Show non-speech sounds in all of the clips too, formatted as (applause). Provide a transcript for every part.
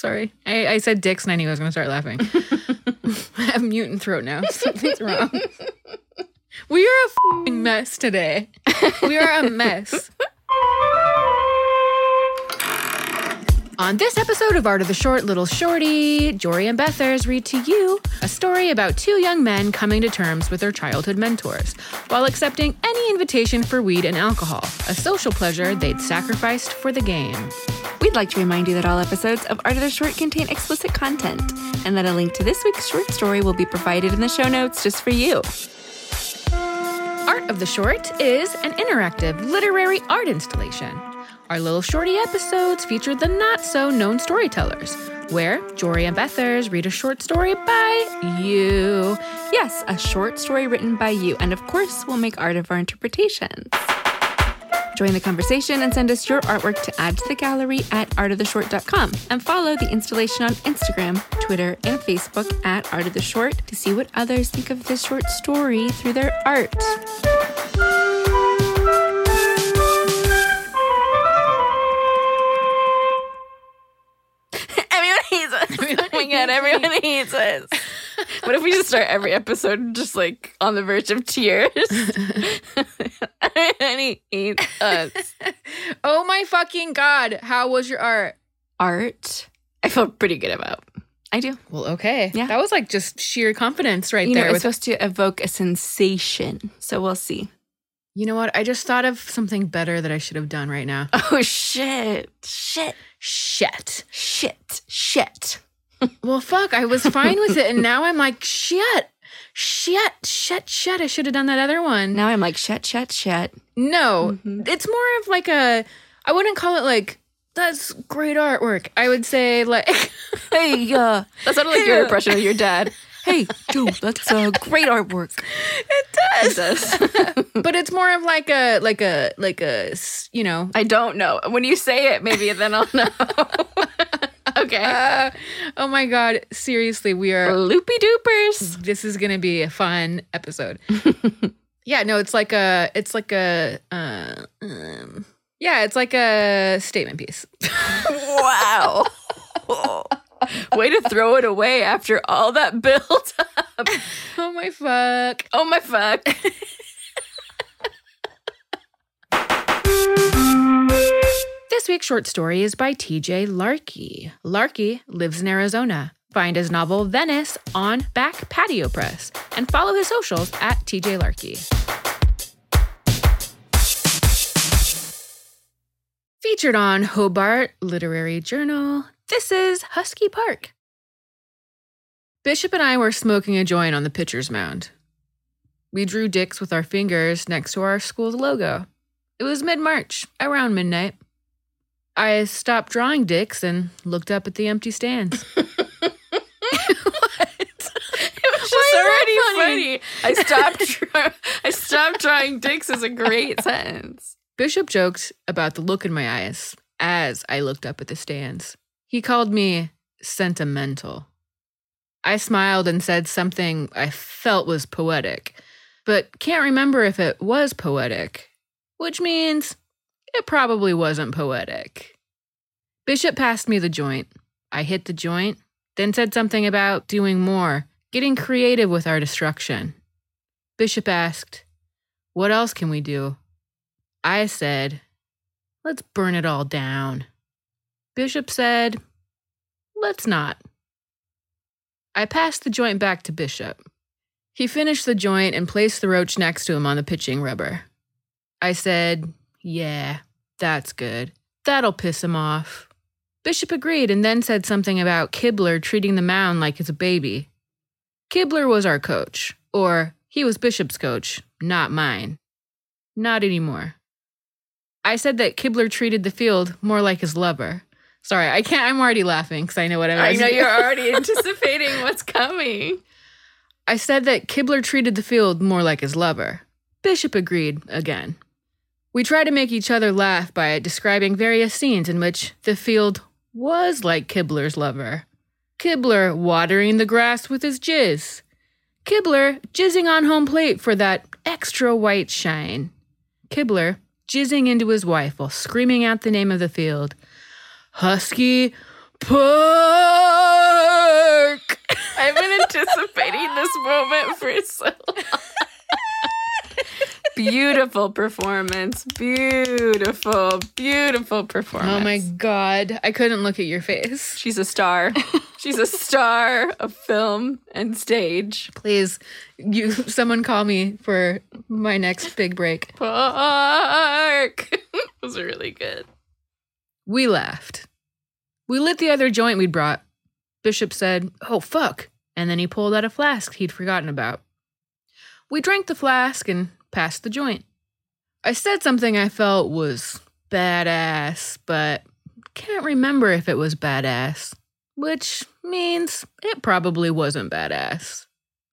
Sorry. I, I said dicks and I knew I was going to start laughing. (laughs) I have mutant throat now. (laughs) Something's wrong. (laughs) We are a mess today. We are a mess. On this episode of Art of the Short Little Shorty, Jory and Bethers read to you a story about two young men coming to terms with their childhood mentors while accepting any invitation for weed and alcohol, a social pleasure they'd sacrificed for the game. We'd like to remind you that all episodes of Art of the Short contain explicit content, and that a link to this week's short story will be provided in the show notes just for you. Art of the Short is an interactive literary art installation. Our Little Shorty episodes feature the not so known storytellers, where Jory and Bethers read a short story by you. Yes, a short story written by you, and of course, we'll make art of our interpretations. Join the conversation and send us your artwork to add to the gallery at artoftheshort.com and follow the installation on Instagram, Twitter, and Facebook at Art of the Short to see what others think of this short story through their art. Everyone hates (laughs) us. (laughs) What if we just start every episode just like on the verge of tears? (laughs) Everyone hates us. Oh my fucking god, how was your art? Art, I feel pretty good about. I do. Well, okay. Yeah. That was like just sheer confidence right You know, there. it's with- supposed to evoke a sensation. So we'll see. you know what? I just thought of something better that I should have done right now. Oh shit. Shit. Shit. Shit. Shit. Well, fuck, I was fine with it. And now I'm like, shit. Shit, shit, shit. I should have done that other one. Now I'm like shit, shit, shit. No, Mhm. it's more of like a, I wouldn't call it like, that's great artwork. I would say like, (laughs) Hey, uh, (laughs) that sounded like your impression of your dad. (laughs) Hey, Joe, that's uh, great artwork. it It does. does. but it's more of like a, like a, like a, you know, I don't know. When you say it, maybe then I'll know. Okay. uh, (laughs) oh my God. Seriously, we are, Loopy doopers. this is going to be a fun episode. (laughs) yeah, no, it's like a, it's like a, uh, um, yeah, it's like a statement piece. Wow. (laughs) Way to throw it away after all that build up. oh my fuck. Oh my fuck. This week's short story is by TJ Larkey. Larkey lives in Arizona. Find his novel Venice on Back Patio Press and follow his socials at TJ Larkey. Featured on Hobart Literary Journal, this is Husky Park. Bishop and I were smoking a joint on the pitcher's mound. We drew dicks with our fingers next to our school's logo. It was mid March, around midnight. I stopped drawing dicks and looked up at the empty stands. (laughs) It's Why just is that already funny? funny. I stopped. (laughs) Try- I stopped drawing dicks is a great (laughs) sentence. Bishop joked about the look in my eyes as I looked up at the stands. He called me sentimental. I smiled and said something I felt was poetic, but can't remember if it was poetic, which means it probably wasn't poetic. Bishop passed me the joint. I hit the joint, then said something about doing more, getting creative with our destruction. Bishop asked, What else can we do? I said, Let's burn it all down. Bishop said, Let's not. I passed the joint back to Bishop. He finished the joint and placed the roach next to him on the pitching rubber. I said, Yeah, that's good. That'll piss him off. Bishop agreed and then said something about Kibler treating the mound like it's a baby. Kibler was our coach, or he was Bishop's coach, not mine. Not anymore. I said that Kibler treated the field more like his lover. Sorry, I can't. I'm already laughing because I know what I'm. I know (laughs) you're already anticipating what's coming. I said that Kibler treated the field more like his lover. Bishop agreed again. We try to make each other laugh by describing various scenes in which the field was like Kibler's lover. Kibler watering the grass with his jizz. Kibler jizzing on home plate for that extra white shine. Kibler jizzing into his wife while screaming out the name of the field. Husky Park. I've been anticipating this moment for so long. Beautiful performance. Beautiful, beautiful performance. Oh my god. I couldn't look at your face. She's a star. She's a star of film and stage. Please, you someone call me for my next big break. Park. (laughs) was really good. We laughed. We lit the other joint we'd brought. Bishop said, Oh, fuck. And then he pulled out a flask he'd forgotten about. We drank the flask and passed the joint. I said something I felt was badass, but can't remember if it was badass, which means it probably wasn't badass.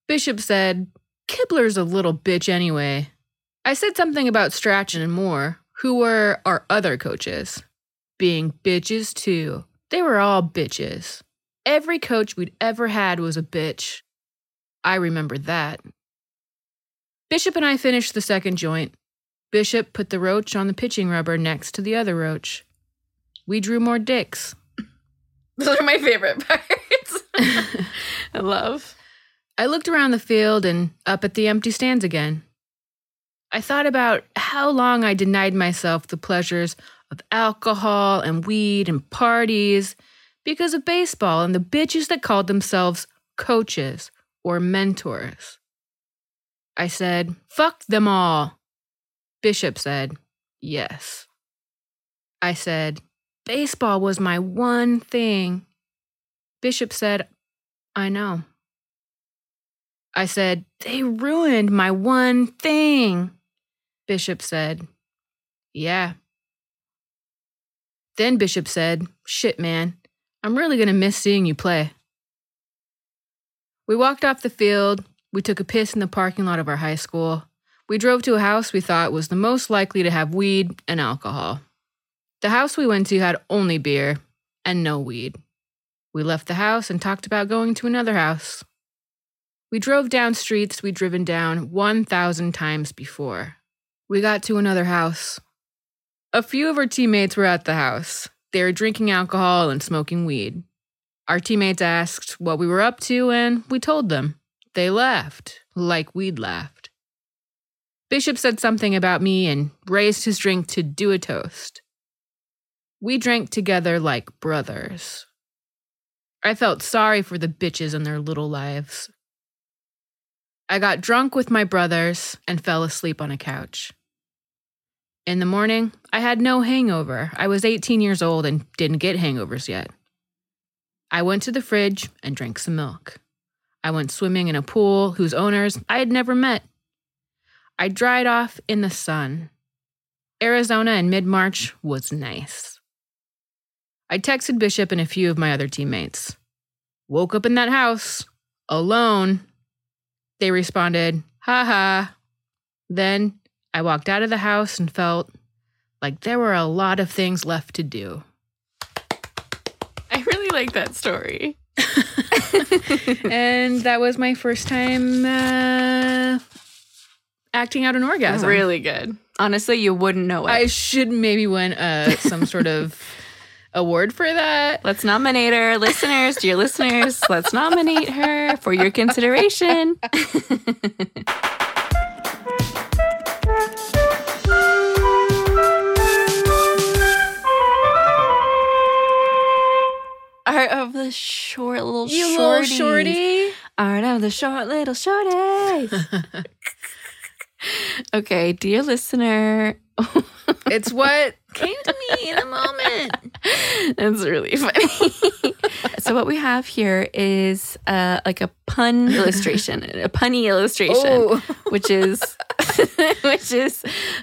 Bishop said, Kibler's a little bitch anyway. I said something about Strachan and Moore, who were our other coaches, being bitches too. They were all bitches. Every coach we'd ever had was a bitch. I remember that. Bishop and I finished the second joint. Bishop put the roach on the pitching rubber next to the other roach. We drew more dicks. (laughs) Those are my favorite (laughs) parts. (laughs) I love. I looked around the field and up at the empty stands again. I thought about how long I denied myself the pleasures of alcohol and weed and parties because of baseball and the bitches that called themselves coaches or mentors. I said, fuck them all. Bishop said, yes. I said, baseball was my one thing. Bishop said, I know. I said, they ruined my one thing. Bishop said, yeah. Then Bishop said, shit, man, I'm really going to miss seeing you play. We walked off the field. We took a piss in the parking lot of our high school. We drove to a house we thought was the most likely to have weed and alcohol. The house we went to had only beer and no weed. We left the house and talked about going to another house. We drove down streets we'd driven down 1,000 times before. We got to another house. A few of our teammates were at the house. They were drinking alcohol and smoking weed. Our teammates asked what we were up to, and we told them. They laughed, like we'd laughed. Bishop said something about me and raised his drink to do a toast. We drank together like brothers. I felt sorry for the bitches and their little lives. I got drunk with my brothers and fell asleep on a couch. In the morning, I had no hangover. I was 18 years old and didn't get hangovers yet. I went to the fridge and drank some milk. I went swimming in a pool whose owners I had never met. I dried off in the sun. Arizona in mid March was nice. I texted Bishop and a few of my other teammates. Woke up in that house, alone. They responded, ha ha. Then I walked out of the house and felt like there were a lot of things left to do. I really like that story. (laughs) and that was my first time uh, acting out an orgasm. Really good. Honestly, you wouldn't know it. I should maybe win uh, some sort of award for that. let's nominate her. Listeners, dear listeners, let's nominate her for your consideration. (laughs) the short little You shorties. little shorty. Art of the short little shorties. (laughs) okay, dear listener. (laughs) It's what came to me in a moment. That's really funny. (laughs) so what we have here is uh, like a pun illustration, a punny illustration, Oh, which is (laughs) which is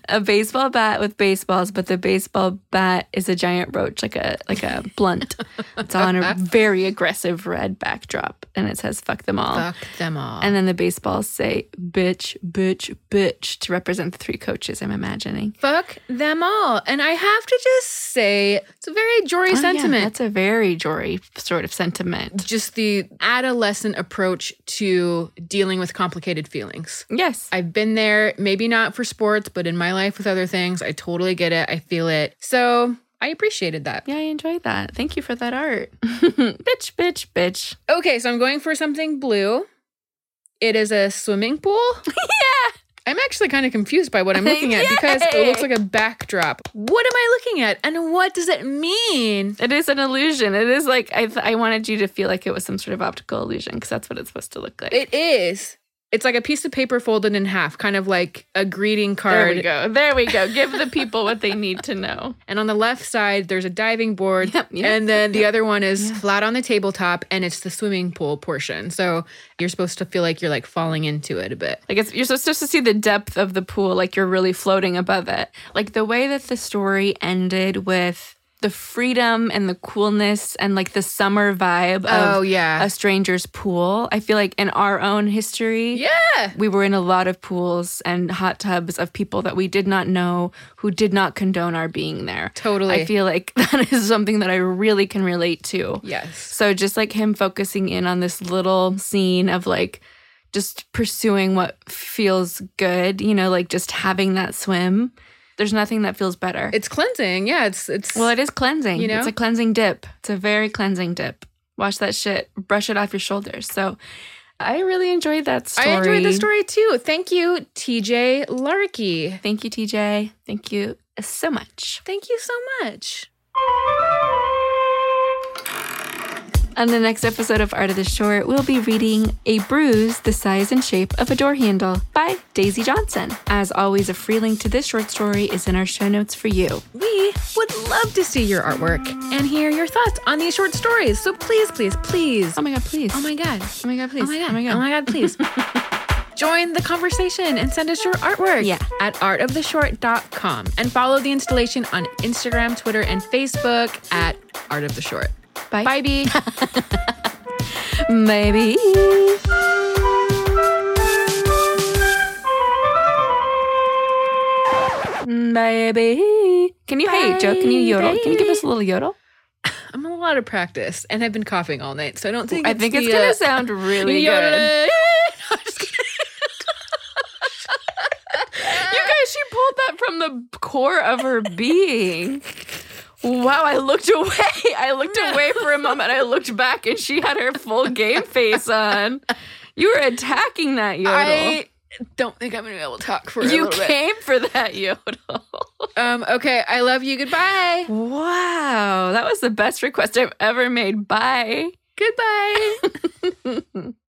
a baseball bat with baseballs, but the baseball bat is a giant roach, like a like a blunt. It's on a (laughs) very aggressive red backdrop, and it says "fuck them all." fuck them all. And then the baseballs say "bitch, bitch, bitch" to represent the three coaches. I'm imagining. fuck them all. And I have to just say, it's a very Jory Oh, yeah, sentiment. that's a very Jory sort of sentiment. just the adolescent approach to dealing with complicated feelings. Yes. I've been there, maybe not for sports, but in my life with other things, I totally get it. I feel it. So I appreciated that. Yeah, I enjoyed that. Thank you for that art. (laughs) bitch, bitch, bitch. Okay, so I'm going for something blue. It is a swimming pool. (laughs) yeah. I'm actually kind of confused by what I'm looking at (laughs) because it looks like a backdrop. What am I looking at and what does it mean? It is an illusion. It is like I, I wanted you to feel like it was some sort of optical illusion because that's what it's supposed to look like. It is. It's like a piece of paper folded in half, kind of like a greeting card. There we go. There we go. Give the people what they need to know. (laughs) And on the left side, there's a diving board. Yep, yep, and then the yep. other one is flat on the tabletop, and it's the swimming pool portion. So you're supposed to feel like you're like falling into it a bit. Like it's, you're supposed to see the depth of the pool, like you're really floating above it. Like the way that the story ended with the freedom and the coolness and like the summer vibe of Oh, yeah. a stranger's pool. I feel like in our own history, Yeah. we were in a lot of pools and hot tubs of people that we did not know who did not condone our being there. Totally. I feel like (laughs) that is something that I really can relate to. Yes. So just like him focusing in on this little scene of like just pursuing what feels good, you know, like just having that swim. There's nothing that feels better. It's cleansing. Yeah, it's it's well, it is cleansing. You know? It's a cleansing dip. It's a very cleansing dip. Wash that shit, brush it off your shoulders. So I really enjoyed that story. I enjoyed the story too. Thank you, TJ Larkey. Thank you, TJ. Thank you so much. Thank you so much. On the next episode of Art of the Short, we'll be reading A Bruise the Size and Shape of a Door Handle by Daisy Johnson. As always, a free link to this short story is in our show notes for you. We would love to see your artwork and hear your thoughts on these short stories. So please, please, please. Oh my god, please. Oh my god. Oh my god, please. Oh my god. Oh my god. Oh my god, please. (laughs) Join the conversation and send us your artwork Yeah. at artoftheshort.com and follow the installation on Instagram, Twitter, and Facebook at Art of the Short. Bye. Bye, B. (laughs) Maybe. Baby. Can you, hey, Joe, can you yodel? Can you give us a little yodel? I'm a lot of practice and I've been coughing all night, so I don't think I it's think it's the, going uh, to sound really good. No, (laughs) I'm just. You guys, she pulled that from the core of her being. (laughs) Wow, I looked away. (laughs) I looked away for a moment. I looked back and she had her full game face on. You were attacking that yodel. I don't think I'm gonna be able to talk for a you little bit. came for that yodel. (laughs) Um, okay, I love you. Goodbye. Wow, that was the best request I've ever made. Bye. Goodbye. (laughs)